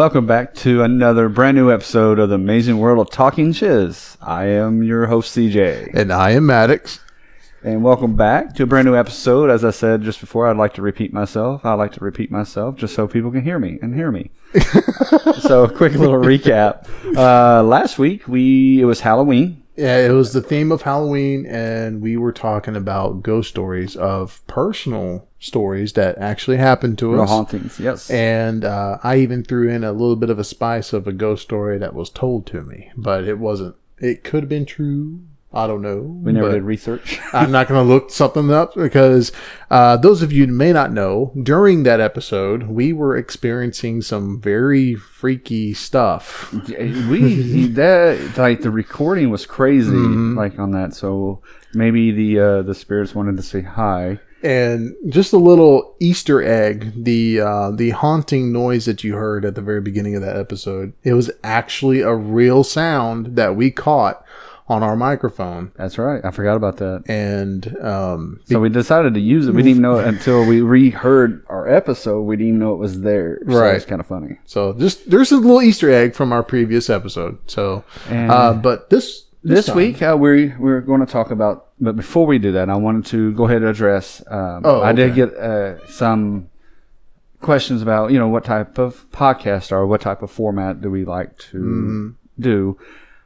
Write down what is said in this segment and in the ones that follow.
Welcome back to another brand new episode of the Amazing World of Talking Chiz. I am your host, CJ. And I am Maddox. And welcome back to a brand new episode. As I said just before, I'd like to repeat myself. I like to repeat myself just so people can hear me and hear me. so, a quick little recap. Uh, last week, we it was Halloween. Yeah, it was the theme of Halloween, and we were talking about ghost stories of personal stories that actually happened to Real us. hauntings, yes. And uh, I even threw in a little bit of a spice of a ghost story that was told to me, but it wasn't. It could have been true. I don't know. we never did research. I'm not going to look something up because uh, those of you may not know, during that episode, we were experiencing some very freaky stuff. we that like the recording was crazy Mm-hmm. like on that so maybe the uh the spirits wanted to say hi And just a little Easter egg: the uh, the haunting noise that you heard at the very beginning of that episode. It was actually a real sound that we caught on our microphone, that's right. I forgot about that. And um, so we decided to use it. We didn't even know it until we reheard our episode. We didn't even know it was there. So Right. it's kind of funny. So just there's a little Easter egg from our previous episode. So, And- uh, but this this time- week uh, we we're going to talk about but before we do that i wanted to go ahead and address um, Oh, i did get uh, some questions about you know what type of podcast or what type of format do we like to Mm-hmm. do.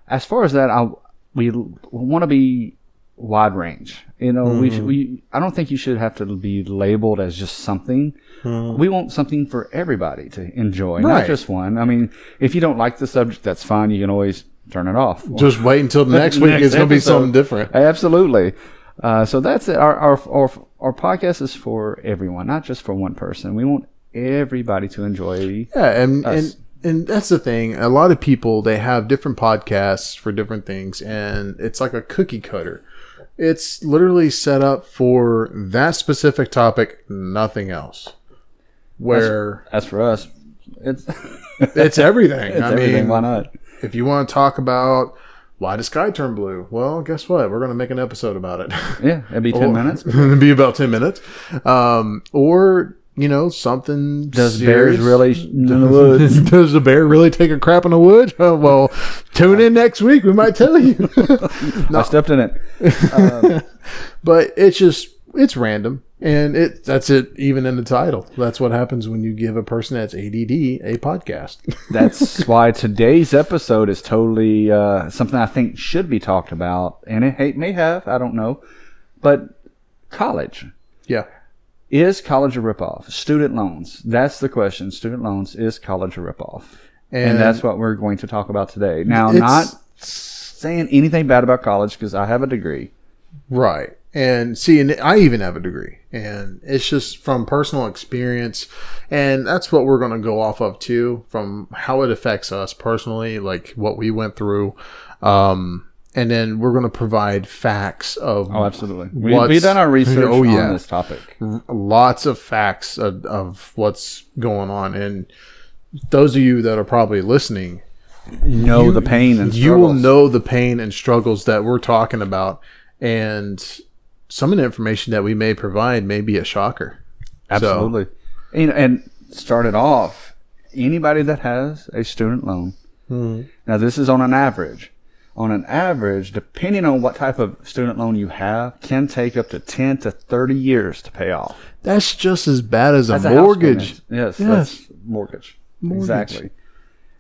As far as that i we want to be wide range you know we, Mm-hmm. should, we i don't think you should have to be labeled as just something we want something for everybody to enjoy not Mm-hmm. Just one i mean if you don't like the subject that's fine you can always turn it off just wait until next week. Next it's going to be something different. Absolutely. Uh, so that's it. Our, our our our podcast is for everyone, not just for one person. We want everybody to enjoy. Yeah, and Us. and and that's the thing. A lot of people they have different podcasts for different things, and it's like a cookie cutter. It's literally set up for that specific topic, nothing else. Where As for us, it's it's everything. it's I everything. mean, Why not? if you want to talk about why does sky turn blue, well, guess what? We're going to make an episode about it. Yeah, it'd be ten Or- minutes. it'd be about ten minutes. Um, or you know something. Does bears really in the woods? Does the bear really take a crap in the woods? Oh, well, tune in next week. We might tell you. I stepped in it. but it's just it's random, and it that's it. Even in the title, that's what happens when you give a person that's ADD a podcast. That's why today's episode is totally uh, something I think should be talked about, and it may have. I don't know, but college. yeah, Is college a ripoff? Student loans. That's the question. Student loans. Is college a ripoff? And, And- that's what we're going to talk about today. Now, not saying anything bad about college because I have a degree. right. And see, and I even have a degree, and it's just from personal experience, and that's what we're going to go off of too, from how it affects us personally, like what we went through. Um, and then we're going to provide facts of Oh, absolutely. We, we've done our research Oh, yeah. on this topic. lots of facts of, of what's going on and those of you that are probably listening Know the pain and you will know the pain and struggles that we're talking about and some of the information that we may provide may be a shocker Absolutely. And, and start it off, anybody that has a student loan, Hmm. now this is on an average. On an average, depending on what type of student loan you have, can take up to 10 to 30 years to pay off. that's just as bad as a That's a mortgage. Yes, Yes. that's mortgage. Mortgage. Exactly. And-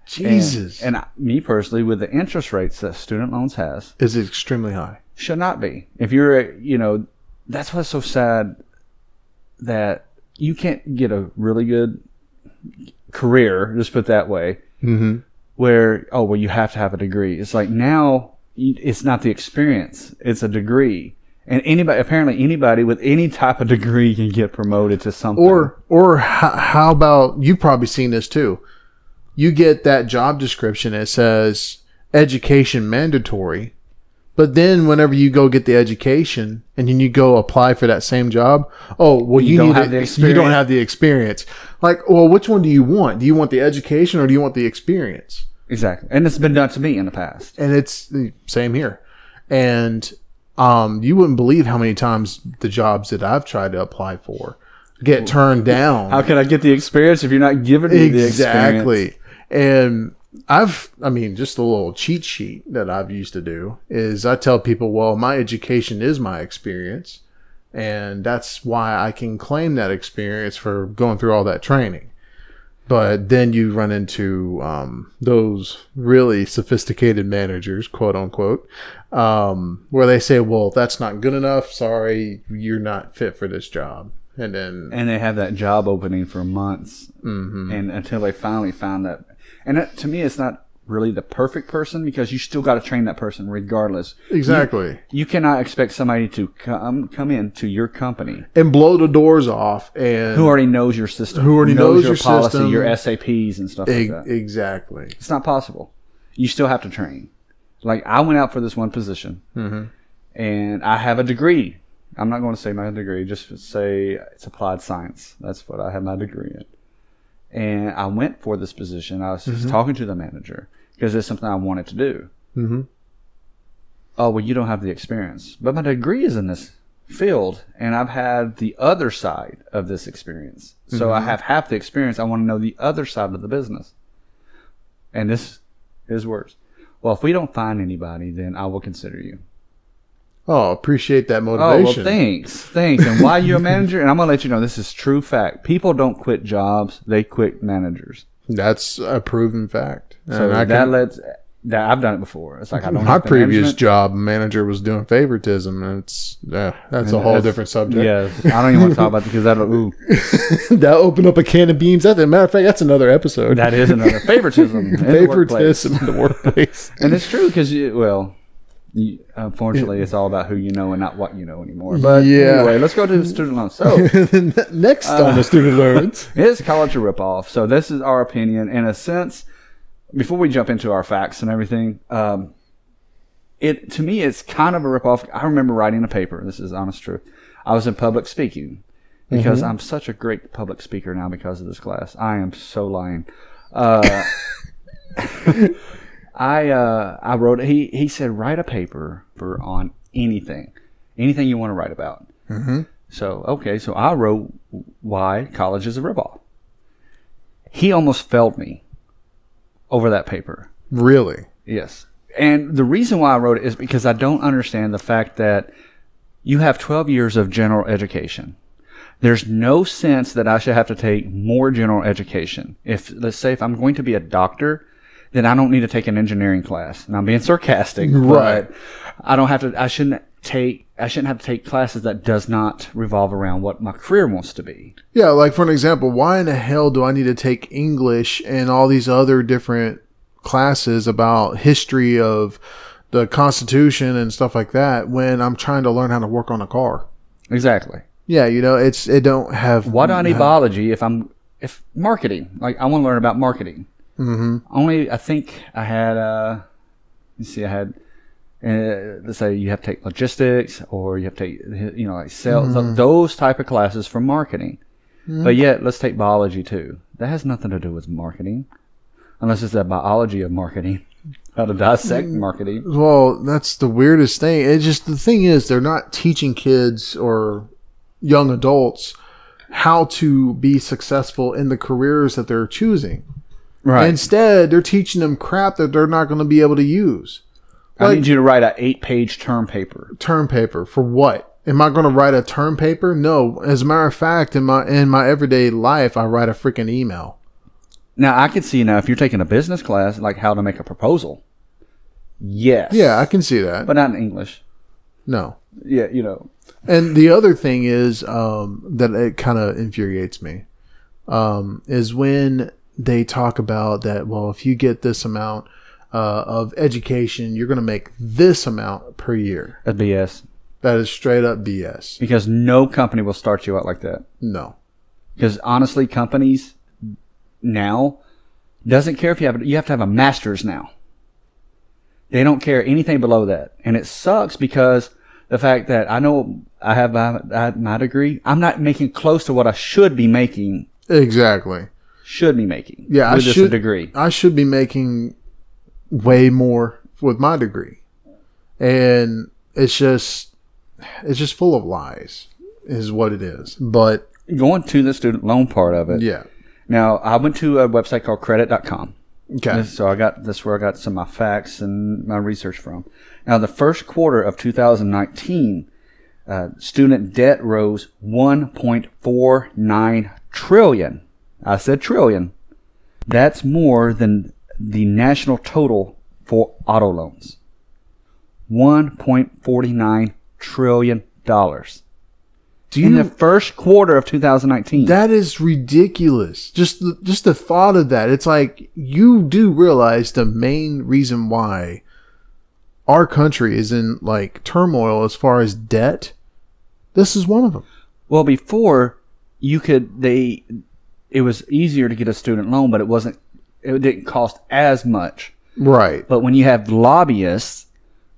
jesus And, I- me personally, with the interest rates that student loans has, is extremely high should not be. If you're, a, you know, that's what's so sad that you can't get a really good career, just put it that way, mm-hmm. Where, oh, well, you have to have a degree. It's like now it's not the experience, it's a degree. And anybody, apparently anybody with any type of degree can get promoted to something. Or or how, about you've probably seen this too. You get that job description it says education mandatory, but then whenever you go get the education and then you go apply for that same job, oh well you, don't need have you don't have the experience. Like, well, which one do you want? Do you want the education or do you want the experience? exactly. And it's been done to me in the past. and it's the same here. And um, you wouldn't believe how many times the jobs that I've tried to apply for get turned down. How can I get the experience if you're not giving me the experience? exactly. And I've, I mean, just a little cheat sheet that I've used to do is I tell people, well, my education is my experience. And that's why I can claim that experience for going through all that training. But then you run into um, those really sophisticated managers, quote unquote, um, where they say, well, that's not good enough. Sorry, you're not fit for this job. And then, and they have that job opening for months, and until they finally found that. And that, to me, it's not really the perfect person because you still got to train that person regardless. exactly. You cannot expect somebody to come come into your company And blow the doors off. And who already knows your system, Who already knows your, your policy, system. your SAPs and stuff E- like that. exactly. It's not possible. You still have to train. Like I went out for this one position, Mm-hmm. and I have a degree. I'm not going to say my degree. Just say it's applied science. That's what I have my degree in. And I went for this position. I was just talking to the manager because it's something I wanted to do. Mm-hmm. Oh well, you don't have the experience, but my degree is in this field, and I've had the other side of this experience. So I have half the experience. I want to know the other side of the business. And this is worse. Well, if we don't find anybody, then I will consider you. Oh, appreciate that motivation. Oh, well, thanks. Thanks. And why you're a manager? And I'm going to let you know this is true fact. People don't quit jobs, they quit managers. That's a proven fact. So and I that can, lets, that I've done it before. It's like I don't my previous management. job manager was doing favoritism, and it's uh, that's a whole that's- different subject. Yeah. I don't even want to talk about it because that'll, ooh, that opened up a can of beans. That's a matter of fact, that's another episode. that is another favoritism. in the workplace. favoritism in the workplace. And it's true because, well, unfortunately, it's all about who you know and not what you know anymore. But Yeah. anyway, let's go to the student loans. So, Next Uh, on the student loans. Is college a ripoff? So this is our opinion. In a sense, before we jump into our facts and everything, um, it to me it's kind of a ripoff. I remember writing a paper. This is honest truth. I was in public speaking because I'm such a great public speaker now because of this class. I am so lying. Uh, I uh, I wrote. He he said write a paper for on anything, anything you want to write about. So okay, so I wrote why college is a ripoff. He almost failed me over that paper. Really? Yes. And the reason why I wrote it is because I don't understand the fact that you have 12 years of general education. There's no sense that I should have to take more general education. If, let's say, if I'm going to be a doctor, then I don't need to take an engineering class. And I'm being sarcastic, Right. but I don't have to, I shouldn't take, I shouldn't have to take classes that does not revolve around what my career wants to be. Yeah, like for an example, why in the hell do I need to take English and all these other different classes about history of the Constitution and stuff like that when I'm trying to learn how to work on a car? Exactly. Yeah, you know, it's it don't have Why do I need biology if I'm if marketing? Like I want to learn about marketing. Mm-hmm. Only I think I had. uh Let's see, I had. Uh, let's say you have to take logistics or you have to take you know like sales th- those type of classes for marketing. But yet let's take biology too. That has nothing to do with marketing, unless it's the biology of marketing, how to dissect marketing. Well, that's the weirdest thing. It just the thing is they're not teaching kids or young adults how to be successful in the careers that they're choosing. Right. Instead, they're teaching them crap that they're not going to be able to use. I need you to write an eight-page term paper. term paper for what? Am I going to write a term paper? No. As a matter of fact, in my in my everyday life, I write a freaking email. Now I can see now if you're taking a business class, like how to make a proposal. Yes. Yeah, I can see that. but not in English. No. Yeah, you know. And the other thing is um, that it kind of infuriates me um, is when they talk about that. Well, if you get this amount uh, of education, you're going to make this amount per year. That's BS. That is straight up BS. Because no company will start you out like that. No. Because honestly, companies now doesn't care if you have you have to have a master's now. They don't care anything below that, and it sucks because the fact that I know I have my, my degree, I'm not making close to what I should be making. Exactly. Should be making. Yeah, I should degree. I should be making way more with my degree, and it's just it's just full of lies, is what it is. But Going to the student loan part of it. yeah, Now, I went to a website called credit.com. Okay. So I got this where I got some of my facts and my research from. Now, the first quarter of 2019, uh, student debt rose 1.49 trillion. I said trillion. That's more than the national total for auto loans. 1.49 trillion dollars Do in the first quarter of 2019. that is ridiculous. Just the, just the thought of that. It's like you do realize the main reason why our country is in like turmoil as far as debt. This is one of them. Well, before you could they it was easier to get a student loan, but it wasn't it didn't cost as much. Right. But when you have lobbyists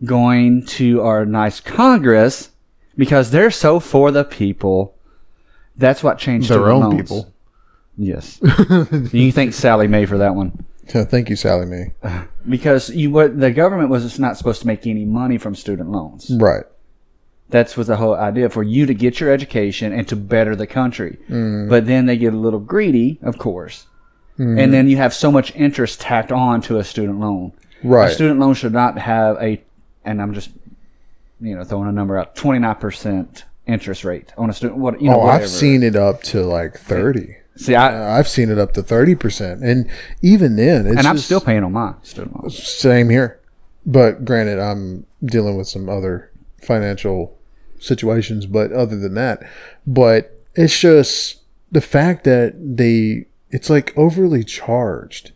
going to our nice Congress because they're so for the people, that's what changed Their own loans. people. Yes. you thank Sallie Mae for that one. Thank you, Sallie Mae. Because you what the government was just not supposed to make any money from student loans. Right. That's was the whole idea for you to get your education and to better the country. Mm. But then they get a little greedy, of course. And then you have so much interest tacked on to a student loan. Right. A student loan should not have a, and I'm just, you know, throwing a number out, 29% interest rate on a student. What you know, oh, whatever. I've seen it up to like thirty. See, I I've seen it up to thirty percent, and even then, it's and I'm just- still paying on my student loan. Same here. But granted, I'm dealing with some other financial situations, but other than that, but it's just the fact that they, it's like overly charged.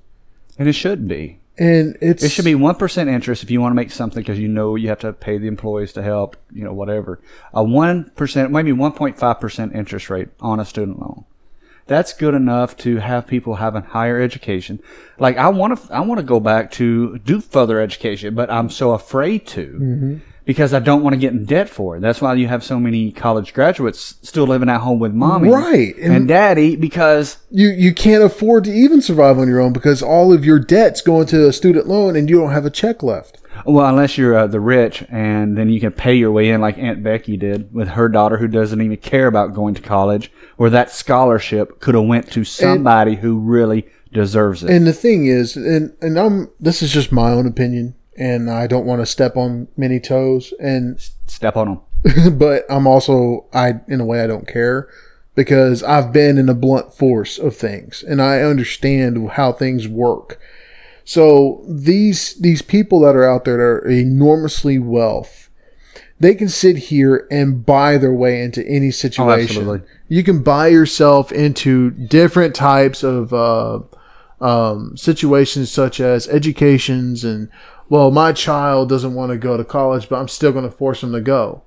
And it should be. And it's, It should be one percent interest if you want to make something because you know you have to pay the employees to help, you know, whatever. A one percent, maybe one point five percent interest rate on a student loan. That's good enough to have people having higher education. Like I want to, I want to go back to do further education, but I'm so afraid to mm-hmm. Because I don't want to get in debt for it. That's why you have so many college graduates still living at home with mommy, Right. and, And- daddy because you, you can't afford to even survive on your own because all of your debt's going to a student loan and you don't have a check left. Well, unless you're uh, the rich, and then you can pay your way in, like Aunt Becky did with her daughter, who doesn't even care about going to college, or that scholarship could have went to somebody who really deserves it. And the thing is, and and I'm this is just my own opinion, and I don't want to step on many toes, and Step on them. but I'm also I in a way I don't care because I've been in a blunt force of things and I understand how things work. So these these people that are out there that are enormously wealth, they can sit here and buy their way into any situation. absolutely. you can buy yourself into different types of uh, um, situations such as educations and well my child doesn't want to go to college but i'm still going to force him to go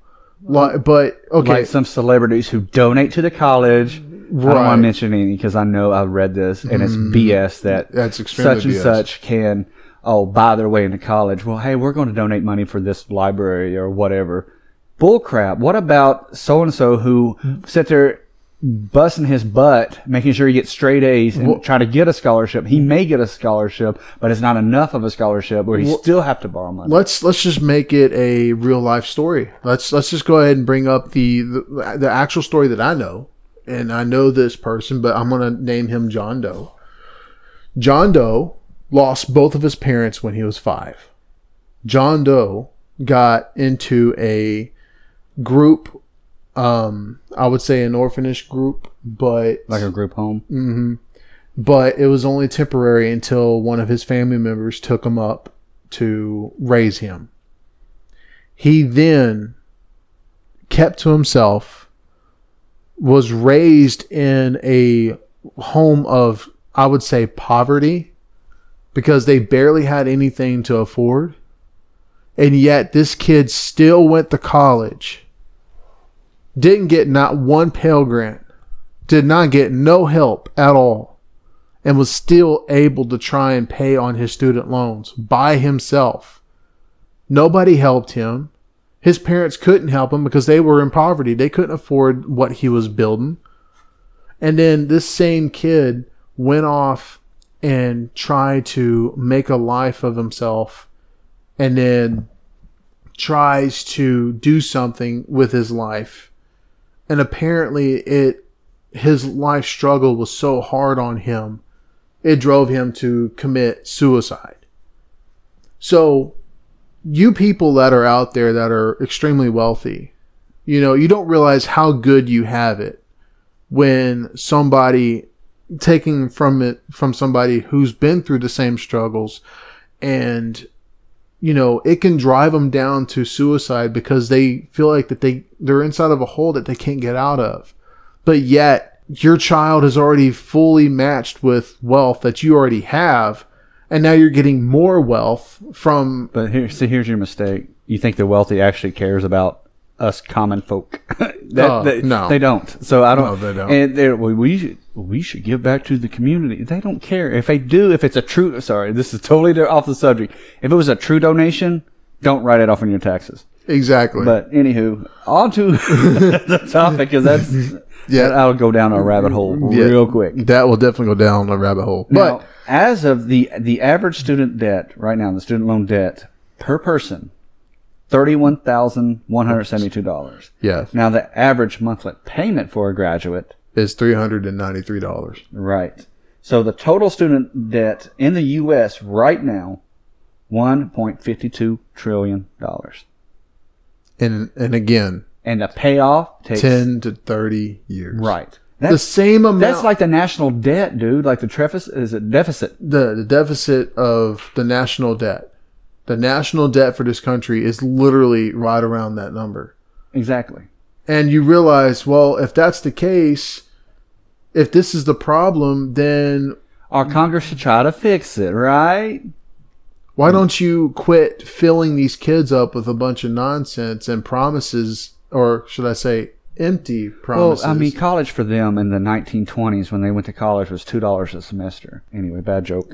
like, but okay Like some celebrities who donate to the college. I don't want Mm-hmm. to mention any because I know I've read this, and it's BS that That's such and BS. such can oh buy their way into college. Well, hey, we're going to donate money for this library or whatever. Bull crap. What about so and so who sit there busting his butt, making sure he gets straight A's and try to get a scholarship? He may get a scholarship, but it's not enough of a scholarship where he still have to borrow money. let's let's just make it a real life story let's let's just go ahead and bring up the the, the actual story that i know and i know this person but i'm going to name him john doe john doe lost both of his parents when he was five john doe got into a group um i would say an orphanage group but Like a group home. but it was only temporary until one of his family members took him up to raise him. He then kept to himself, was raised in a home of, I would say, poverty because they barely had anything to afford. And yet this kid still went to college, didn't get not one Pell Grant, did not get no help at all and was still able to try and pay on his student loans by himself. Nobody helped him. His parents couldn't help him because they were in poverty. They couldn't afford what he was building. And then this same kid went off and tried to make a life of himself and then tries to do something with his life. And apparently it his life struggle was so hard on him it drove him to commit suicide. So, you people that are out there that are extremely wealthy, you know, you don't realize how good you have it when somebody taking from it from somebody who's been through the same struggles and you know it can drive them down to suicide because they feel like that they they're inside of a hole that they can't get out of but yet your child is already fully matched with wealth that you already have and now you're getting more wealth from But here, see, here's your mistake. You think the wealthy actually cares about us common folk? that, Oh, they, no. they don't. So I don't. No, they don't. And they're, well, we should we should give back to the community. They don't care if they do. If it's a true, sorry, this is totally off the subject. If it was a true donation, don't write it off on your taxes. exactly But anywho, on to the topic because that's Yeah. yeah. I'll go down a rabbit hole Yeah. real quick. that will definitely go down a rabbit hole Now, but as of the the average student debt right now, the student loan debt per person, thirty one thousand one hundred seventy two dollars. yeah Now the average monthly payment for a graduate, is $393 right? So the total student debt in the U.S. right now, one point fifty two trillion dollars, and and again and the payoff takes 10 to 30 years right. the That's same amount that's like the national debt, dude. Like the deficit is it deficit? the, the deficit of the national debt. The national debt for this country is literally right around that number. Exactly. And you realize, well, if that's the case, if this is the problem, then Our Congress should try to fix it, right? why don't you quit filling these kids up with a bunch of nonsense and promises, or should I say, empty promises. Well. I mean, college for them in the 1920s when they went to college was two dollars a semester. Anyway, bad joke.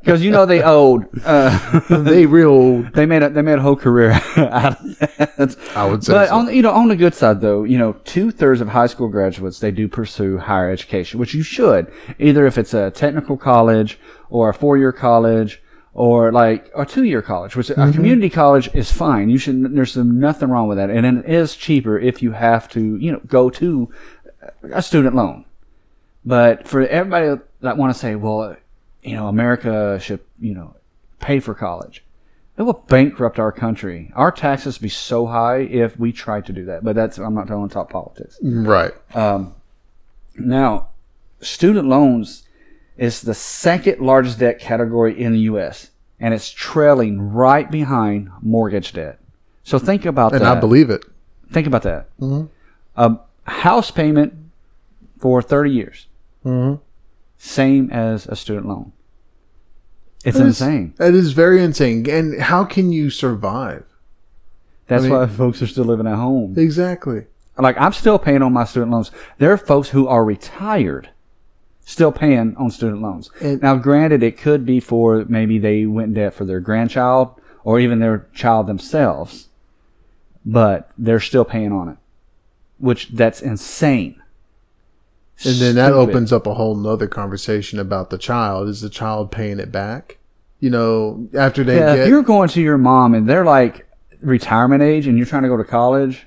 Because you know they owed. Uh, they real, they made a they made a whole career out of that. I would say But so. on the- you know on the good side though, you know two thirds of high school graduates they do pursue higher education, which you should. Either if it's a technical college or a four year college. Or like a two-year college, which Mm-hmm. a community college is fine. You should. There's nothing wrong with that, and it is cheaper if you have to, you know, go to a student loan. But for everybody that want to say, well, you know, America should, you know, pay for college, it will bankrupt our country. Our taxes be so high if we try to do that. But that's I'm not going to talk politics. right. Um, now, student loans is the second largest debt category in the U.S. and it's trailing right behind mortgage debt. So think about And that. And I believe it. Think about that. Mm-hmm. A house payment for 30 years, mm-hmm. same as a student loan. It's That is- insane. That is very insane. And how can you survive? That's I mean- why folks are still living at home. Exactly. Like I'm still paying on my student loans. There are folks who are retired, still paying on student loans. And- now, granted, it could be for maybe they went in debt for their grandchild or even their child themselves, but they're still paying on it, which that's insane. And then that opens up a whole nother conversation about the child. Is the child paying it back? You know, after they Yeah, get if you're going to your mom and they're like retirement age and you're trying to go to college,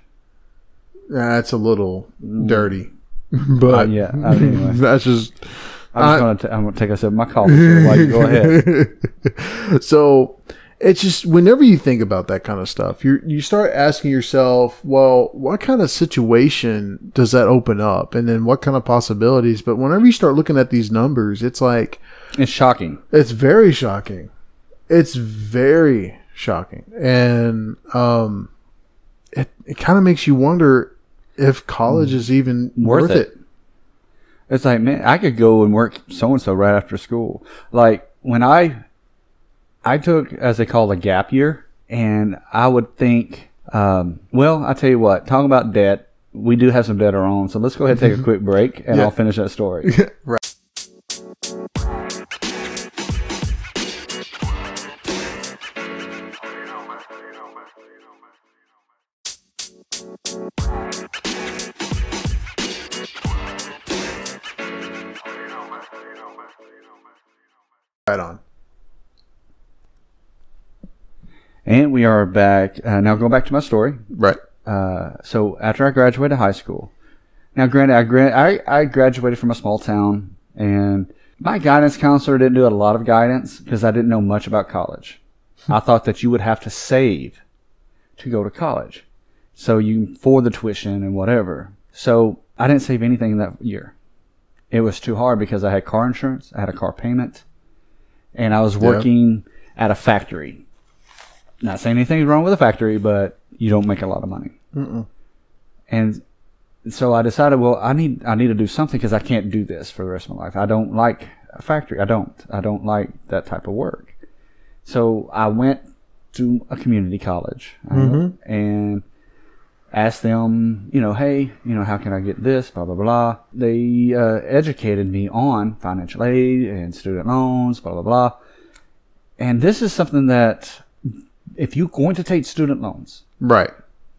that's a little dirty. But Uh, yeah, anyway. that's just I'm I- gonna t- I'm gonna take a sip of my coffee. while you go ahead. so it's just whenever you think about that kind of stuff, you you start asking yourself, well, what kind of situation does that open up, and then what kind of possibilities? But whenever you start looking at these numbers, it's like It's shocking. It's very shocking. It's very shocking. And um it it kind of makes you wonder if college is even worth, Worth it. it. It's like, man, I could go and work so and so right after school. Like when I, I took as they call a gap year, and I would think, um, well, I tell you what, talking about debt, we do have some debt our own. So let's go ahead and take a quick break, and Yeah. I'll finish that story. right. Right and we are back uh, now. Go back to my story. Right. uh, so after I graduated high school, now granted, I, gra- I I graduated from a small town, and My guidance counselor didn't do a lot of guidance because I didn't know much about college. I thought that you would have to save to go to college. So you for the tuition and whatever. So I didn't save anything that year. It was too hard because I had car insurance, I had a car payment, and I was working at a factory. Not saying anything's wrong with a factory, but you don't make a lot of money. And so I decided, well, I need I need to do something because I can't do this for the rest of my life. I don't like a factory. I don't. I don't like that type of work. So I went to a community college uh, and asked them, you know, hey, you know, how can I get this? Blah blah blah. They uh, educated me on financial aid and student loans. Blah blah blah. And this is something that if you're going to take student loans, Right.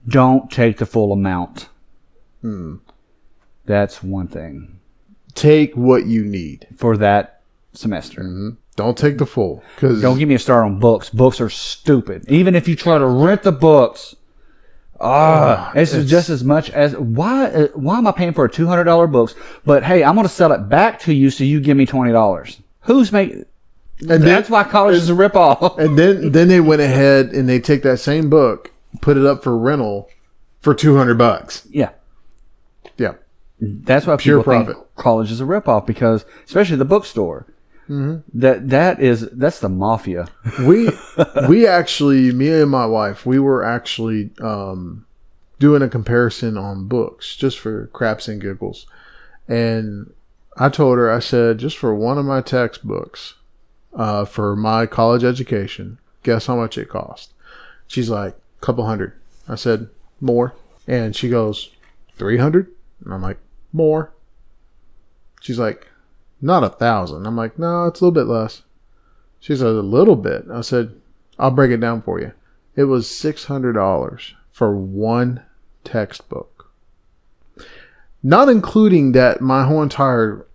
don't take the full amount. That's one thing Take what you need. for that semester. Don't take the full. Because Don't give me a start on books. Books are stupid. Even if you try to rent the books, ah, it's, just as much as why? Uh, why am I paying for a two hundred dollar books? But hey, I'm going to sell it back to you, so you give me twenty dollars. Who's making? And That's why college is a ripoff. And then then they went ahead and they take that same book, put it up for rental for two hundred bucks. yeah. Yeah. That's why Pure people think college is a ripoff because, especially the bookstore, that that is that's the mafia. We we actually me and my wife, we were actually um doing a comparison on books just for craps and giggles. And I told her, I said, just for one of my textbooks, uh, for my college education, guess how much it cost? She's like, a couple hundred. I said, more. And she goes, 300? And I'm like, more. She's like, not a thousand. I'm like, no, it's a little bit less. She said, a little bit. I said, I'll break it down for you. It was $600 for one textbook. Not including that my whole entire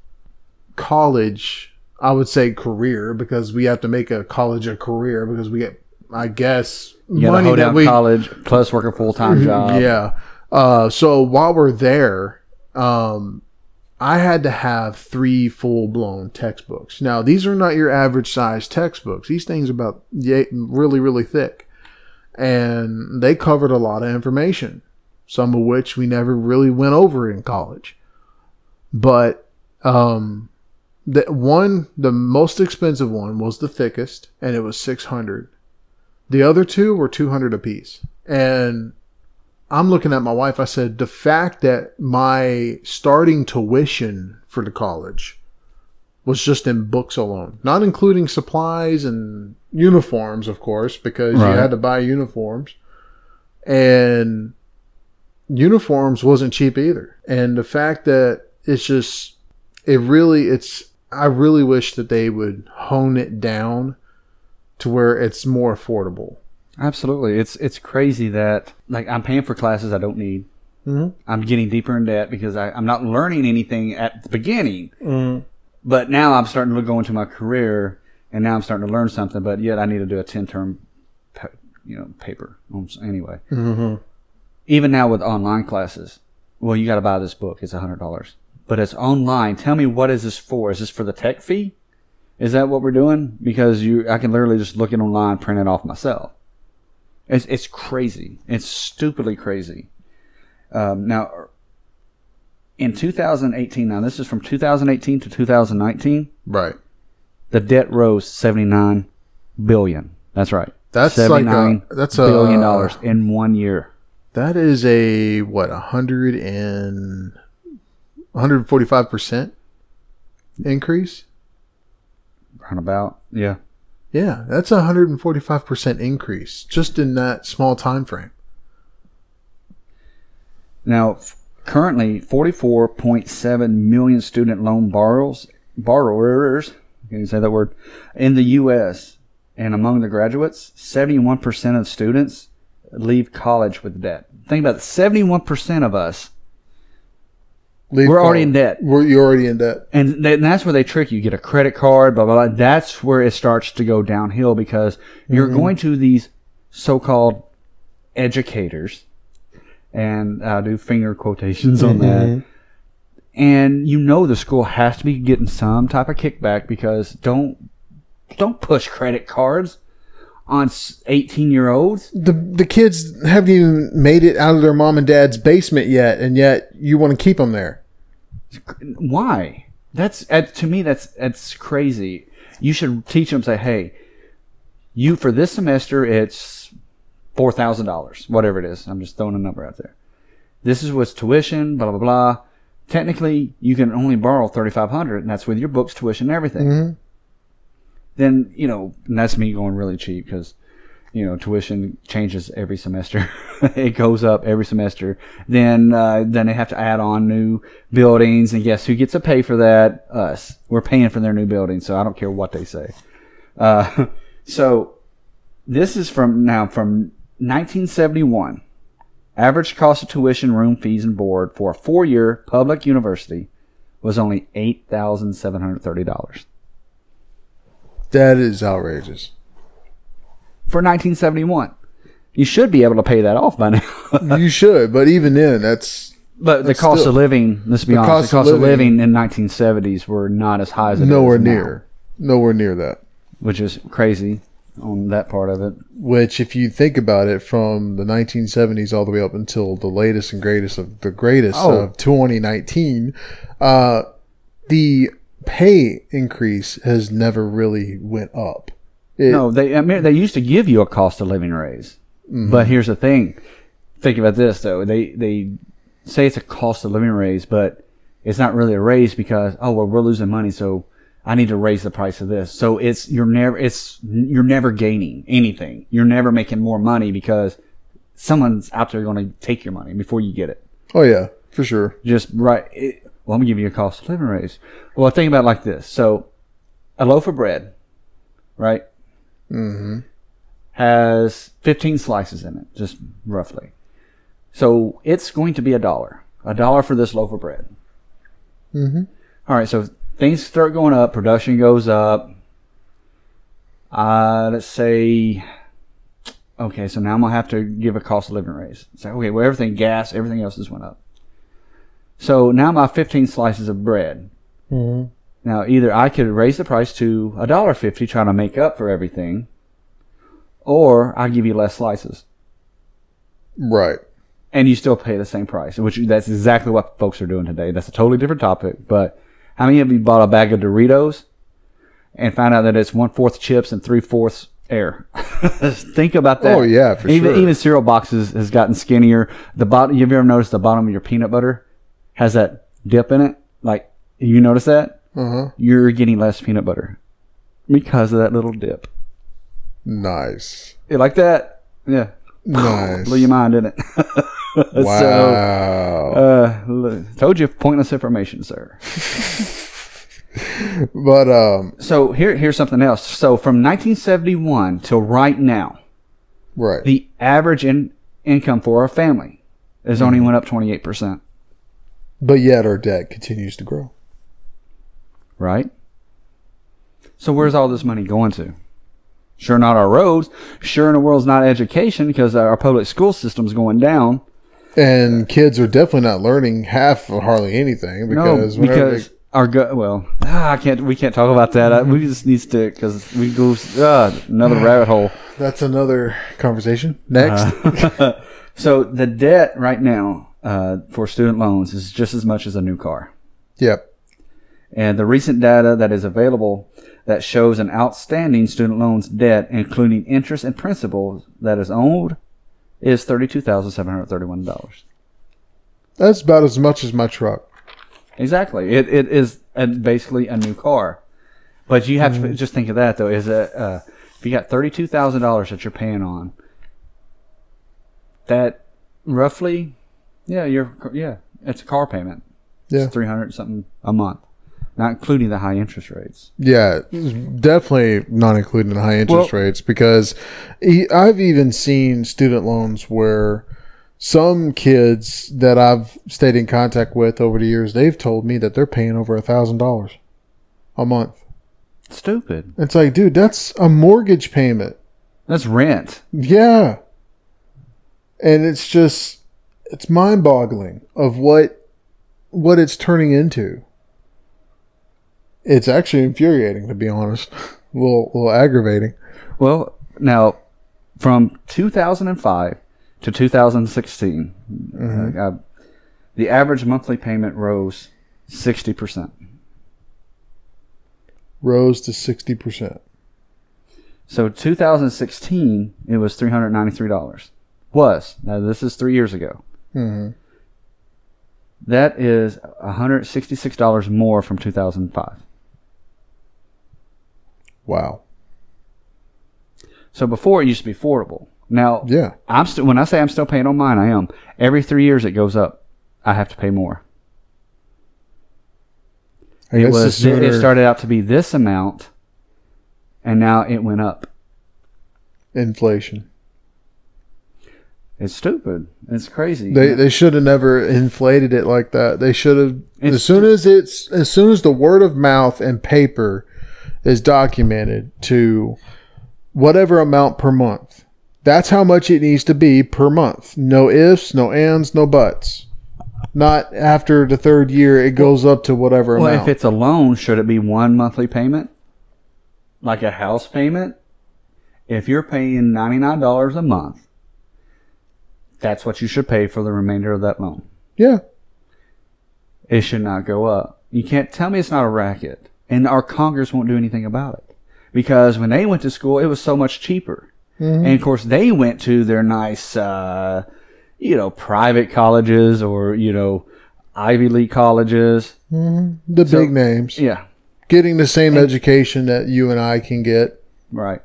college, I would say career, because we have to make a college a career because we get, I guess, You money that down we, college plus work a full time job. yeah. Uh, so while we're there, um, I had to have three full blown textbooks. Now these are not your average size textbooks. These things are about really really thick, and they covered a lot of information. Some of which we never really went over in college, but um, the one the most expensive one was the thickest, and it was six hundred. The other two were two hundred apiece, and I'm looking at my wife. I said, the fact that my starting tuition for the college was just in books alone, not including supplies and uniforms, of course, because Right. you had to buy uniforms. And uniforms wasn't cheap either. And the fact that it's just, it really, it's, I really wish that they would hone it down to where it's more affordable. Absolutely. It's it's crazy that like I'm paying for classes I don't need. Mhm. I'm getting deeper in debt because I, I'm not learning anything at the beginning. Mm-hmm. But now I'm starting to go into my career, and now I'm starting to learn something. But yet I need to do a ten term, you know, paper. Anyway, Mm-hmm. even now with online classes, well, you got to buy this book. It's a hundred dollars, but it's online. Tell me what is this for? Is this for the tech fee? Is that what we're doing? Because you, I can literally just look it online, print it off myself. It's it's crazy. It's stupidly crazy. Um, now, in 2018, now this is from 2018 to 2019. Right. The debt rose 79 billion. That's right. That's like a- that's a- billion dollars in one year. That is a what a hundred and one hundred forty five percent increase. around about, Yeah. Yeah, that's a hundred and forty five percent increase just in that small time frame. Now, f- currently, 44.7 million student loan borrowers, borrowers, can you say that word, in the U.S. And among the graduates, 71% of students leave college with debt. Think about it. 71% of us, Leave We're already in debt. We're, you're already in debt. and, th- and that's where they trick you. You get a credit card, blah, blah, blah. That's where it starts to go downhill because you're mm-hmm. going to these so-called educators, and I do finger quotations on that. Mm-hmm. and you know the school has to be getting some type of kickback because don't don't push credit cards on 18 year olds. The the kids haven't even made it out of their mom and dad's basement yet, and yet you want to keep them there. Why? That's to me that's that's crazy. You should teach them say, "Hey, you for this semester it's four thousand dollars, whatever it is. I'm just throwing a number out there. This is what's tuition, blah blah blah. Technically, you can only borrow thirty five hundred, and that's with your books, tuition, and everything. Mm-hmm then you know that's me going really cheap because you know tuition changes every semester. It goes up every semester. Then uh, then they have to add on new buildings. And guess who gets to pay for that? Us. We're paying for their new building so i don't care what they say. Uh, so this is from now from 1971 average cost of tuition room fees and board for a four-year public university was only $8730 that is outrageous. for 1971. You should be able to pay that off by now. you should, but even then, that's But the cost still- of living, let's be the honest, cost the cost of living- living in 1970s were not as high as it is nowhere now, near, nowhere near that. which is crazy on that part of it. Which, if you think about it, from the 1970s all the way up until the latest and greatest of the greatest Oh. of 2019, uh, the pay increase has never really went up. It, No, they I mean they used to give you a cost of living raise. Mm-hmm. But here's the thing. Think about this though. They they say it's a cost of living raise, but it's not really a raise because oh well we're losing money so I need to raise the price of this. So it's you're never it's you're never gaining anything. You're never making more money because someone's out there going to take your money before you get it. Oh yeah, for sure. Just right. It, well, I'm gonna give you a cost of living raise. Well, think about it like this. So, a loaf of bread, right, mm-hmm. has 15 slices in it, just roughly. So it's going to be a dollar, a dollar for this loaf of bread. Mm-hmm. All right. So things start going up. Production goes up. Uh, let's say. Okay, so now I'm gonna have to give a cost of living raise. So okay, well everything, gas, everything else has went up. So now my 15 slices of bread. hmm Now either I could raise the price to a dollar fifty, trying to make up for everything, or I give you less slices, Right. and you still pay the same price. Which that's exactly what folks are doing today. That's a totally different topic. But how many of you bought a bag of Doritos and found out that it's one fourth chips and three fourths air? Think about that. Oh, yeah, for even, sure. Even cereal boxes has gotten skinnier. The bottom. Have you ever noticed the bottom of your peanut butter has that dip in it? Like you notice that? Uh huh. you're getting less peanut butter because of that little dip. Nice. You like that? Yeah. Nice. Blew your mind, didn't it? Wow. So, uh, told you pointless information, sir. but um, So here, here's something else. So from 1971 till right now, right. the average in, income for a family has only went up 28%. But yet our debt continues to grow. Right? So where's all this money going to? Sure, not our roads. Sure, in the world's not education because our public school system's going down. And kids are definitely not learning half or hardly anything because no, because our go- well, ah, I can't. We can't talk about that. I, we just need to because we go uh, another rabbit hole. that's another conversation. Next, Uh, so the debt right now uh, for student loans is just as much as a new car. yep. And the recent data that is available that shows an outstanding student loans debt, including interest and principal, that is owed, is thirty-two thousand seven hundred thirty-one dollars. That's about as much as my truck. Exactly. It it is a, basically a new car, but you have to just think of that though. Is that uh, if you got thirty two thousand dollars that you're paying on, that roughly, yeah, you're yeah, it's a car payment. Yeah. Three hundred something a month, not including the high interest rates. Yeah, definitely not including the high interest Well- rates because I've even seen student loans where some kids that I've stayed in contact with over the years, they've told me that they're paying over a thousand dollars a month. Stupid. It's like, dude, that's a mortgage payment. That's rent. Yeah. And it's just it's mind-boggling of what what it's turning into. It's actually infuriating, to be honest. A little, a little aggravating. Well, now from 2005 to 2016, uh, uh, the average monthly payment rose 60%. Rose to 60%. So 2016, it was $393. Was. Now, this is three years ago. Mhm. That is $166 more from 2005. Wow. So before it used to be affordable. Now, Yeah. I'm still when I say I'm still paying on mine, I am. Every three years it goes up. I have to pay more. I It was it started out to be this amount, and now it went up. inflation. It's stupid. It's crazy. They they should have never inflated it like that. They should have It's as soon as it's as soon as the word of mouth and paper is documented to whatever amount per month. That's how much it needs to be per month. No ifs, no ands, no buts. Not after the third year it goes up to whatever well, amount. if it's a loan, should it be one monthly payment, like a house payment? If you're paying ninety nine dollars a month, that's what you should pay for the remainder of that loan. yeah. It should not go up. You can't tell me it's not a racket. And our Congress won't do anything about it. Because when they went to school, it was so much cheaper. And of course, they went to their nice, uh, you know, private colleges or, you know, Ivy League colleges. The So- big names. Yeah, Getting the same education that you and I can get. right.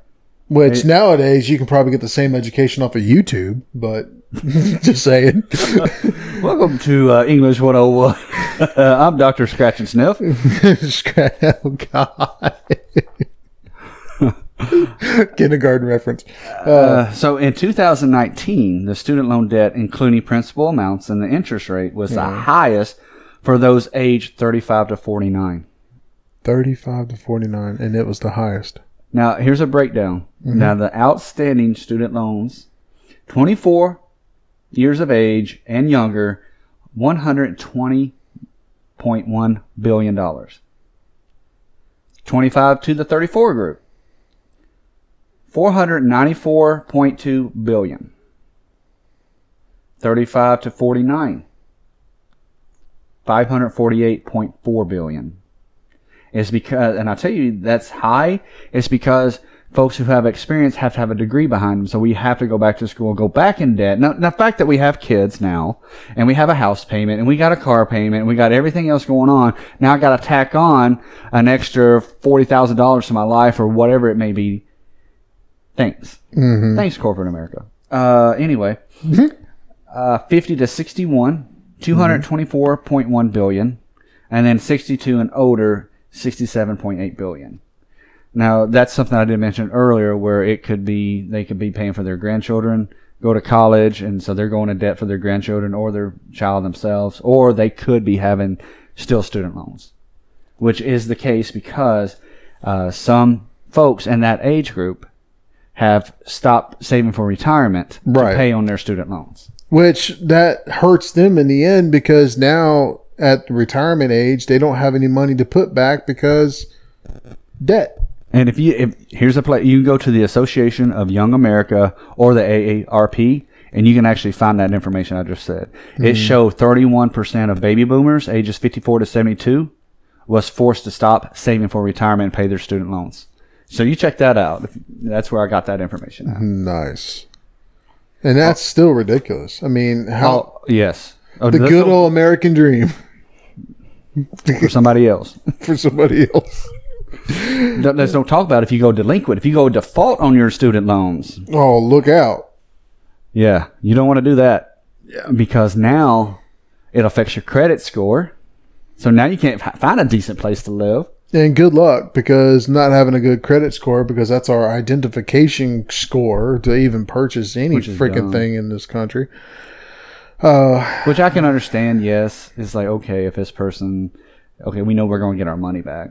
Which It- nowadays you can probably get the same education off of YouTube, but just saying. Welcome to uh, English 101. I'm Dr. Scratch and Sniff. oh God. Kindergarten reference. Uh, so in 2019, the student loan debt, including principal amounts and the interest rate, was the highest for those aged 35 to 49. 35 to 49, and it was the highest. Now, here's a breakdown. Now, the outstanding student loans, 24 years of age and younger, $120.1 billion. 25 to the 34 group, 494.2 billion. 35 to 49, 548.4 billion is because, and I tell you that's high, it's because folks who have experience have to have a degree behind them. So we have to go back to school, go back in debt. Now, the fact that we have kids now and we have a house payment and we got a car payment and we got everything else going on. Now I got to tack on an extra $40,000 to my life or whatever it may be. Thanks. Thanks, corporate America. Uh, anyway, uh, 50 to 61, 224.1 billion, and then 62 and older, 67.8 billion. Now, that's something I did mention earlier where it could be, they could be paying for their grandchildren, go to college, and so they're going to debt for their grandchildren or their child themselves, or they could be having still student loans, which is the case because uh, some folks in that age group have stopped saving for retirement Right. to pay on their student loans. Which that hurts them in the end because now at retirement age, they don't have any money to put back because debt. And if you, if here's a place, you can go to the Association of Young America or the AARP, and you can actually find that information I just said. It mm-hmm. showed 31% of baby boomers ages 54 to 72 was forced to stop saving for retirement and pay their student loans. So you check that out. That's where I got that information. At. Nice. And that's oh. still ridiculous. I mean, how Oh, yes. Oh, the good old American dream for somebody else. for somebody else. Don't- Let's don't talk about if you go delinquent. If you go default on your student loans, Oh, look out. Yeah, you don't want to do that. Yeah. Because now it affects your credit score. So now you can't find a decent place to live. And good luck because not having a good credit score because that's our identification score to even purchase any freaking dumb. thing in this country. Uh, Which I can understand, yes. It's like, okay, if this person, okay, we know we're going to get our money back.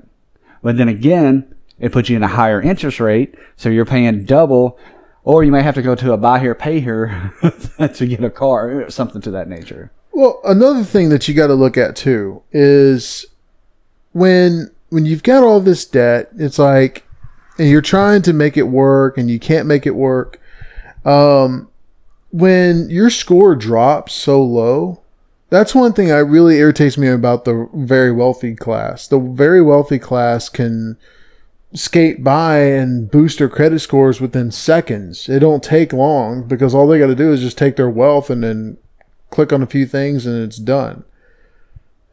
But then again, it puts you in a higher interest rate. So you're paying double, or you may have to go to a buy here, pay here to get a car, or something to that nature. Well, another thing that you got to look at too is when when you've got all this debt, it's like and you're trying to make it work and you can't make it work. Um, when your score drops so low, that's one thing that really irritates me about the very wealthy class. The very wealthy class can skate by and boost their credit scores within seconds. It don't take long because all they got to do is just take their wealth and then click on a few things and it's done.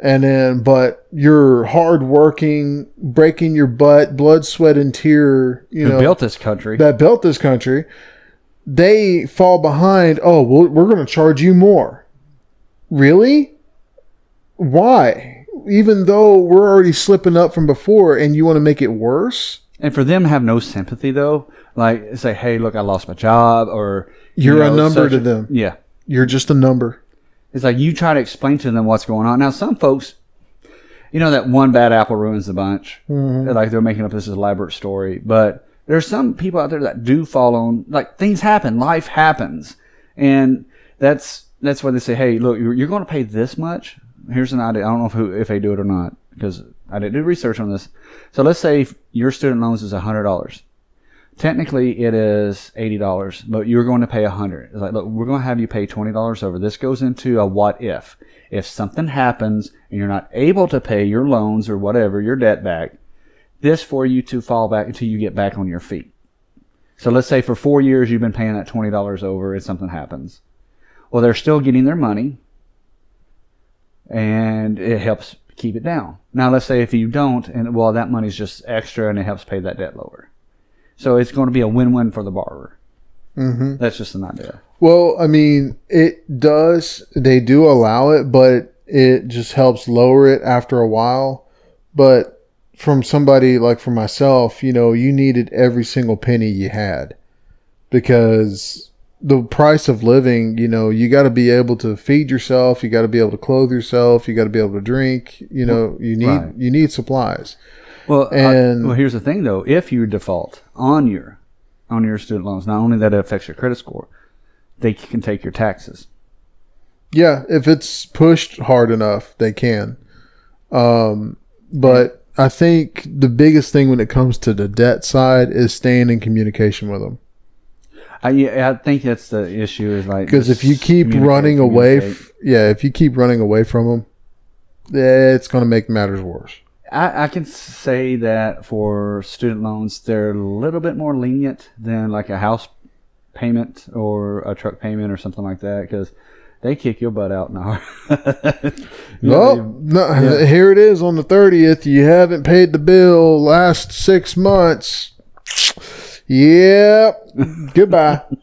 And then, but you're hardworking, breaking your butt, blood, sweat, and tear, you Who know, built this country? that built this country, they fall behind. Oh, well, we're going to charge you more. Really? Why? Even though we're already slipping up from before and you want to make it worse? and for them to have no sympathy though, like say, hey, look, I lost my job, or you You're a number to a- them. Yeah, You're just a number. It's like you try to explain to them what's going on. Now, some folks, you know, that one bad apple ruins the bunch. Mm-hmm. They're Like they're making up this elaborate story, but there's some people out there that do fall on like things happen, life happens, and that's that's why they say, hey, look, you're, you're going to pay this much. Here's an idea. I don't know if who, if they do it or not because I didn't do research on this. So let's say your student loans is hundred dollars technically it is eighty dollars, but you're going to pay a hundred. It's like, look, we're going to have you pay twenty dollars over. This goes into a what if. If something happens and you're not able to pay your loans or whatever your debt back, this for you to fall back until you get back on your feet. So let's say for four years you've been paying that twenty dollars over, and something happens. Well, they're still getting their money, and it helps keep it down. Now, let's say if you don't, and well, that money's just extra, and it helps pay that debt lower. So it's going to be a win-win for the borrower. hmm That's just an idea. Well, I mean, it does. They do allow it, but it just helps lower it after a while. But from somebody like for myself, you know, you needed every single penny you had because the price of living, you know, you got to be able to feed yourself, you got to be able to clothe yourself, you got to be able to drink, you know, you need Right. you need supplies. Well, I- And- well, here's the thing though: if you default on your on your student loans, not only that it affects your credit score, they can take your taxes. Yeah, if it's pushed hard enough, they can. Um, but I think the biggest thing when it comes to the debt side is staying in communication with them. I, yeah, I think that's the issue. Is like Because if you keep running away, f- yeah, if you keep running away from them, eh, it's going to make matters worse. I, I can say that for student loans, they're a little bit more lenient than like a house payment or a truck payment or something like that because they kick your butt out now. Well, no, here it is on the 30th. You haven't paid the bill last six months. Yep. Goodbye. you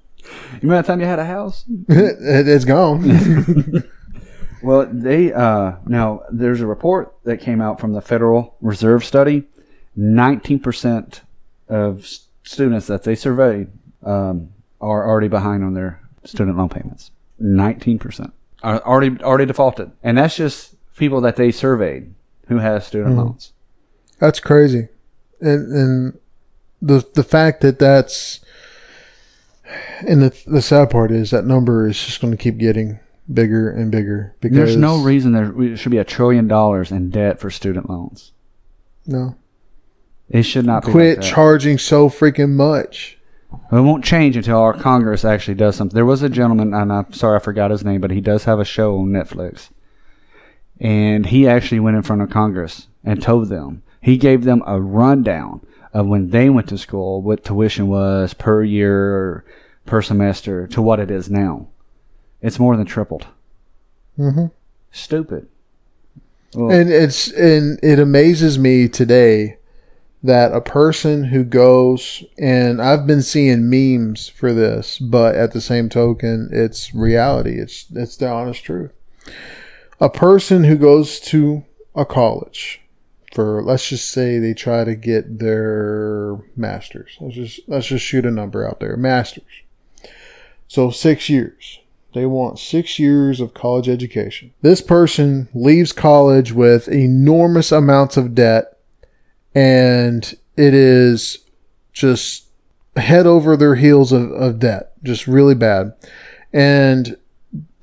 remember that time you had a house? it, it's gone. Well, they uh, now there's a report that came out from the Federal Reserve study. Nineteen percent of students that they surveyed um, are already behind on their student loan payments. Nineteen percent are already already defaulted, and that's just people that they surveyed who has student loans. That's crazy, and and the the fact that that's and the the sad part is that number is just going to keep getting bigger and bigger because There's no reason there should be a trillion dollars in debt for student loans. no It should not be quit like charging so freaking much. It won't change until our Congress actually does something. There was a gentleman, and I'm sorry I forgot his name, but he does have a show on Netflix. And he actually went in front of Congress and told them, he gave them a rundown of when they went to school, what tuition was per year per semester to what it is now. It's more than tripled. hmm Stupid. Well, And it's and it amazes me today that a person who goes and I've been seeing memes for this, but at the same token, it's reality. It's it's the honest truth. A person who goes to a college for let's just say they try to get their masters. Let's just let's just shoot a number out there. Masters. So 6 years. They want six years of college education. This person leaves college with enormous amounts of debt, and it is just head over their heels of, of debt, just really bad. And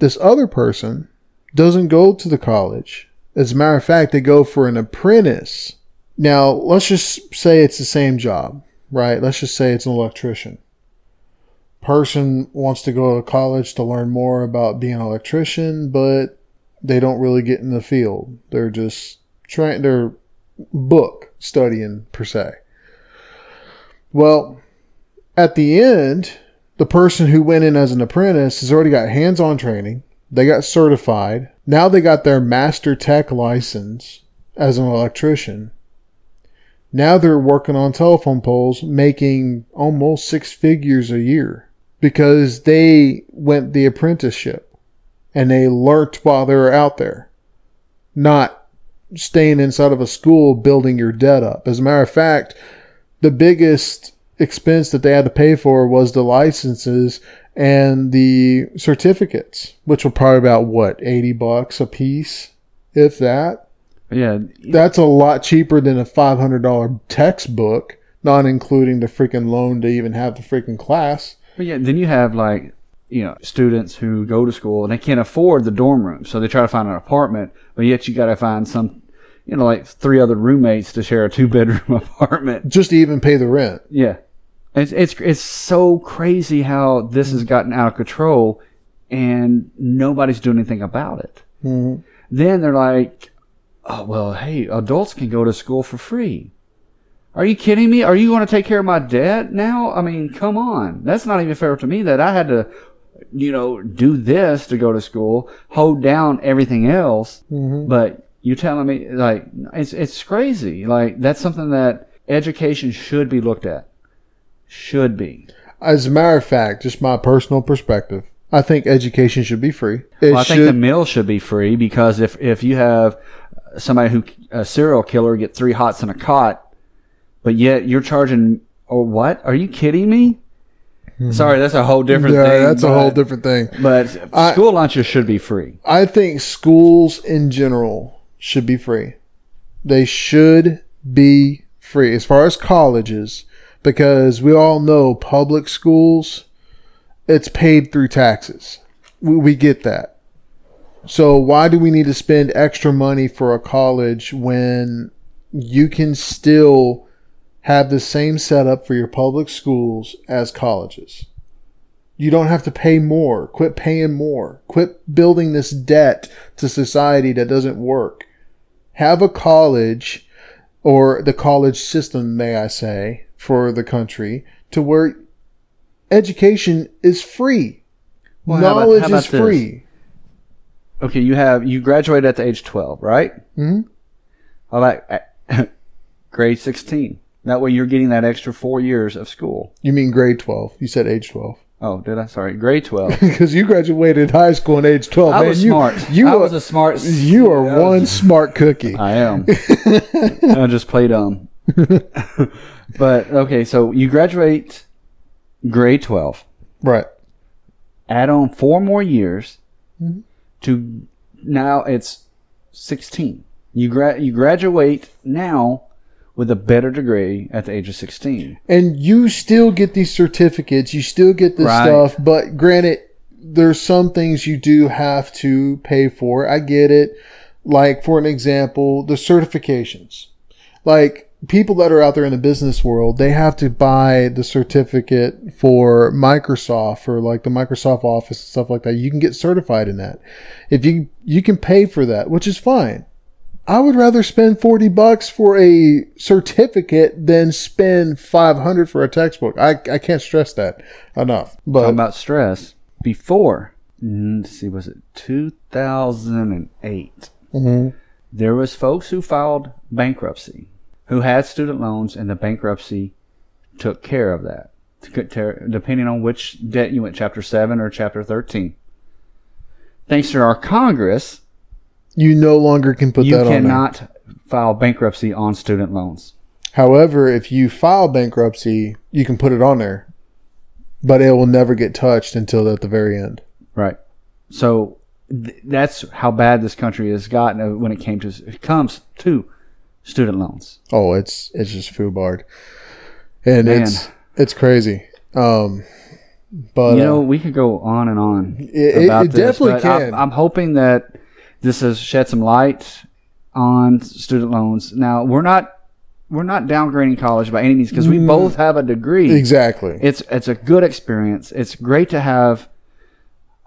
this other person doesn't go to the college. As a matter of fact, they go for an apprentice. Now, let's just say it's the same job, right? Let's just say it's an electrician. Person wants to go to college to learn more about being an electrician, but they don't really get in the field. They're just trying, they're book studying per se. Well, at the end, the person who went in as an apprentice has already got hands on training. They got certified. Now they got their master tech license as an electrician. Now they're working on telephone poles, making almost six figures a year because they went the apprenticeship and they learnt while they were out there, not staying inside of a school building your debt up. As a matter of fact, the biggest expense that they had to pay for was the licenses and the certificates, which were probably about what, 80 bucks a piece, if that. Yeah, That's a lot cheaper than a $500 textbook, not including the freaking loan to even have the freaking class. but yeah. Then you have like you know students who go to school and they can't afford the dorm room, so they try to find an apartment. But yet you got to find some, you know, like three other roommates to share a two bedroom apartment. Just to even pay the rent. Yeah, it's it's it's so crazy how this has gotten out of control, and nobody's doing anything about it. Mhm. Then they're like, "Oh well, hey, adults can go to school for free." Are you kidding me? Are you going to take care of my debt now? I mean, come on. That's not even fair to me that I had to, you know, do this to go to school, hold down everything else. Mhm. But you telling me like it's it's crazy. Like that's something that education should be looked at. Should be. As a matter of fact, just my personal perspective, I think education should be free. Well, I think should. the meal should be free because if if you have somebody who a serial killer get three hots in a cot, but yet you're charging or what? Are you kidding me? Hmm. Sorry, that's a whole different yeah, thing. that's a whole different thing. But I- school lunches should be free. I think schools in general should be free. They should be free as far as colleges because we all know public schools it's paid through taxes. We, we get that. So why do we need to spend extra money for a college when you can still have the same setup for your public schools as colleges? You don't have to pay more. Quit paying more. Quit building this debt to society that doesn't work. Have a college or the college system, may I say, for the country to where education is free. Well, how about- Knowledge how about is this? free. Okay, you have you graduated at the age twelve, right? Mhm. All right, grade sixteen. That way, you're getting that extra four years of school. You mean grade 12. You said age 12. Oh, did I? Sorry, grade twelve. Because you graduated high school in age 12. I man. was you, smart. You I are, was a smart. you are one smart cookie. I am. I just play dumb. But okay, so you graduate grade twelve. right. Add on four more years Mm-hmm. to now it's sixteen. You gra- you graduate now with a better degree at the age of sixteen. and you still get these certificates you still get this Right. stuff but granted there's some things you do have to pay for i get it like for an example the certifications like people that are out there in the business world they have to buy the certificate for microsoft or like the microsoft office and stuff like that you can get certified in that if you you can pay for that which is fine I would rather spend 40 bucks for a certificate than spend 500 for a textbook. I, I can't stress that enough. But Talking about stress before. Let's see, was it two thousand and eight? Mhm. There was folks who filed bankruptcy, who had student loans, and the bankruptcy took care of that. Depending on which debt you went, Chapter Seven or Chapter Thirteen. Thanks to our Congress, you no longer can put you that on there. cannot file bankruptcy on student loans. However, if you file bankruptcy, you can put it on there. But it will never get touched until at the very end. Right. So th- that's how bad this country has gotten uh, when it came to it comes to student loans. Oh, it's it's just foobarred. And Man. it's it's crazy. Um but you uh, know, we could go on and on It- about it this, definitely but I'm- I'm, hoping that this has shed some light on student loans. Now we're not we're not downgrading college by any means because we both have a degree. Exactly. It's it's a good experience. It's great to have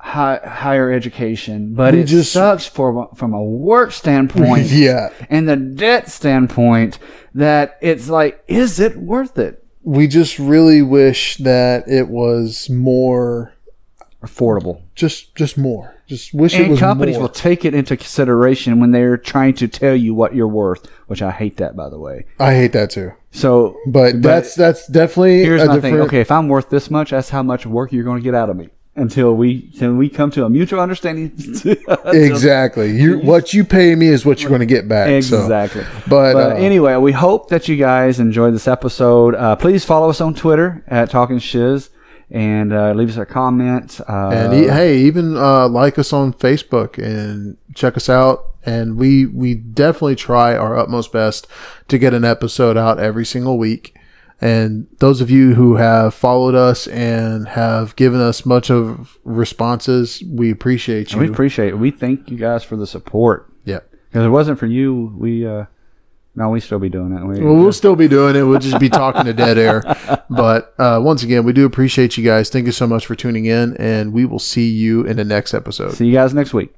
high, higher education, but We it just- sucks for from a work standpoint yeah. and the debt standpoint that it's like, is it worth it? We just really wish that it was more Affordable. just just more. Just wish it was companies more. will take it into consideration when they're trying to tell you what you're worth, which I hate that by the way. I hate that too. So But, that's that's definitely here's a my thing. Okay, if I'm worth this much, that's how much work you're going to get out of me until we until we come to a mutual understanding. Exactly. You what you pay me is what you're going to get back. so. Exactly. But, But uh, anyway, we hope that you guys enjoyed this episode. Uh, please follow us on Twitter at Talking Shiz and uh, leave us a comment. Uh, And e- hey, even uh, like us on Facebook and check us out. And we we definitely try our utmost best to get an episode out every single week. And those of you who have followed us and have given us much of responses, we appreciate you. we appreciate it. We thank you guys for the support. yeah. Because it wasn't for you, we uh, no, we still be doing it. We, Well, we'll still be doing it. We'll just be talking to dead air. But uh, once again, we do appreciate you guys. Thank you so much for tuning in, and we will see you in the next episode. see you guys next week.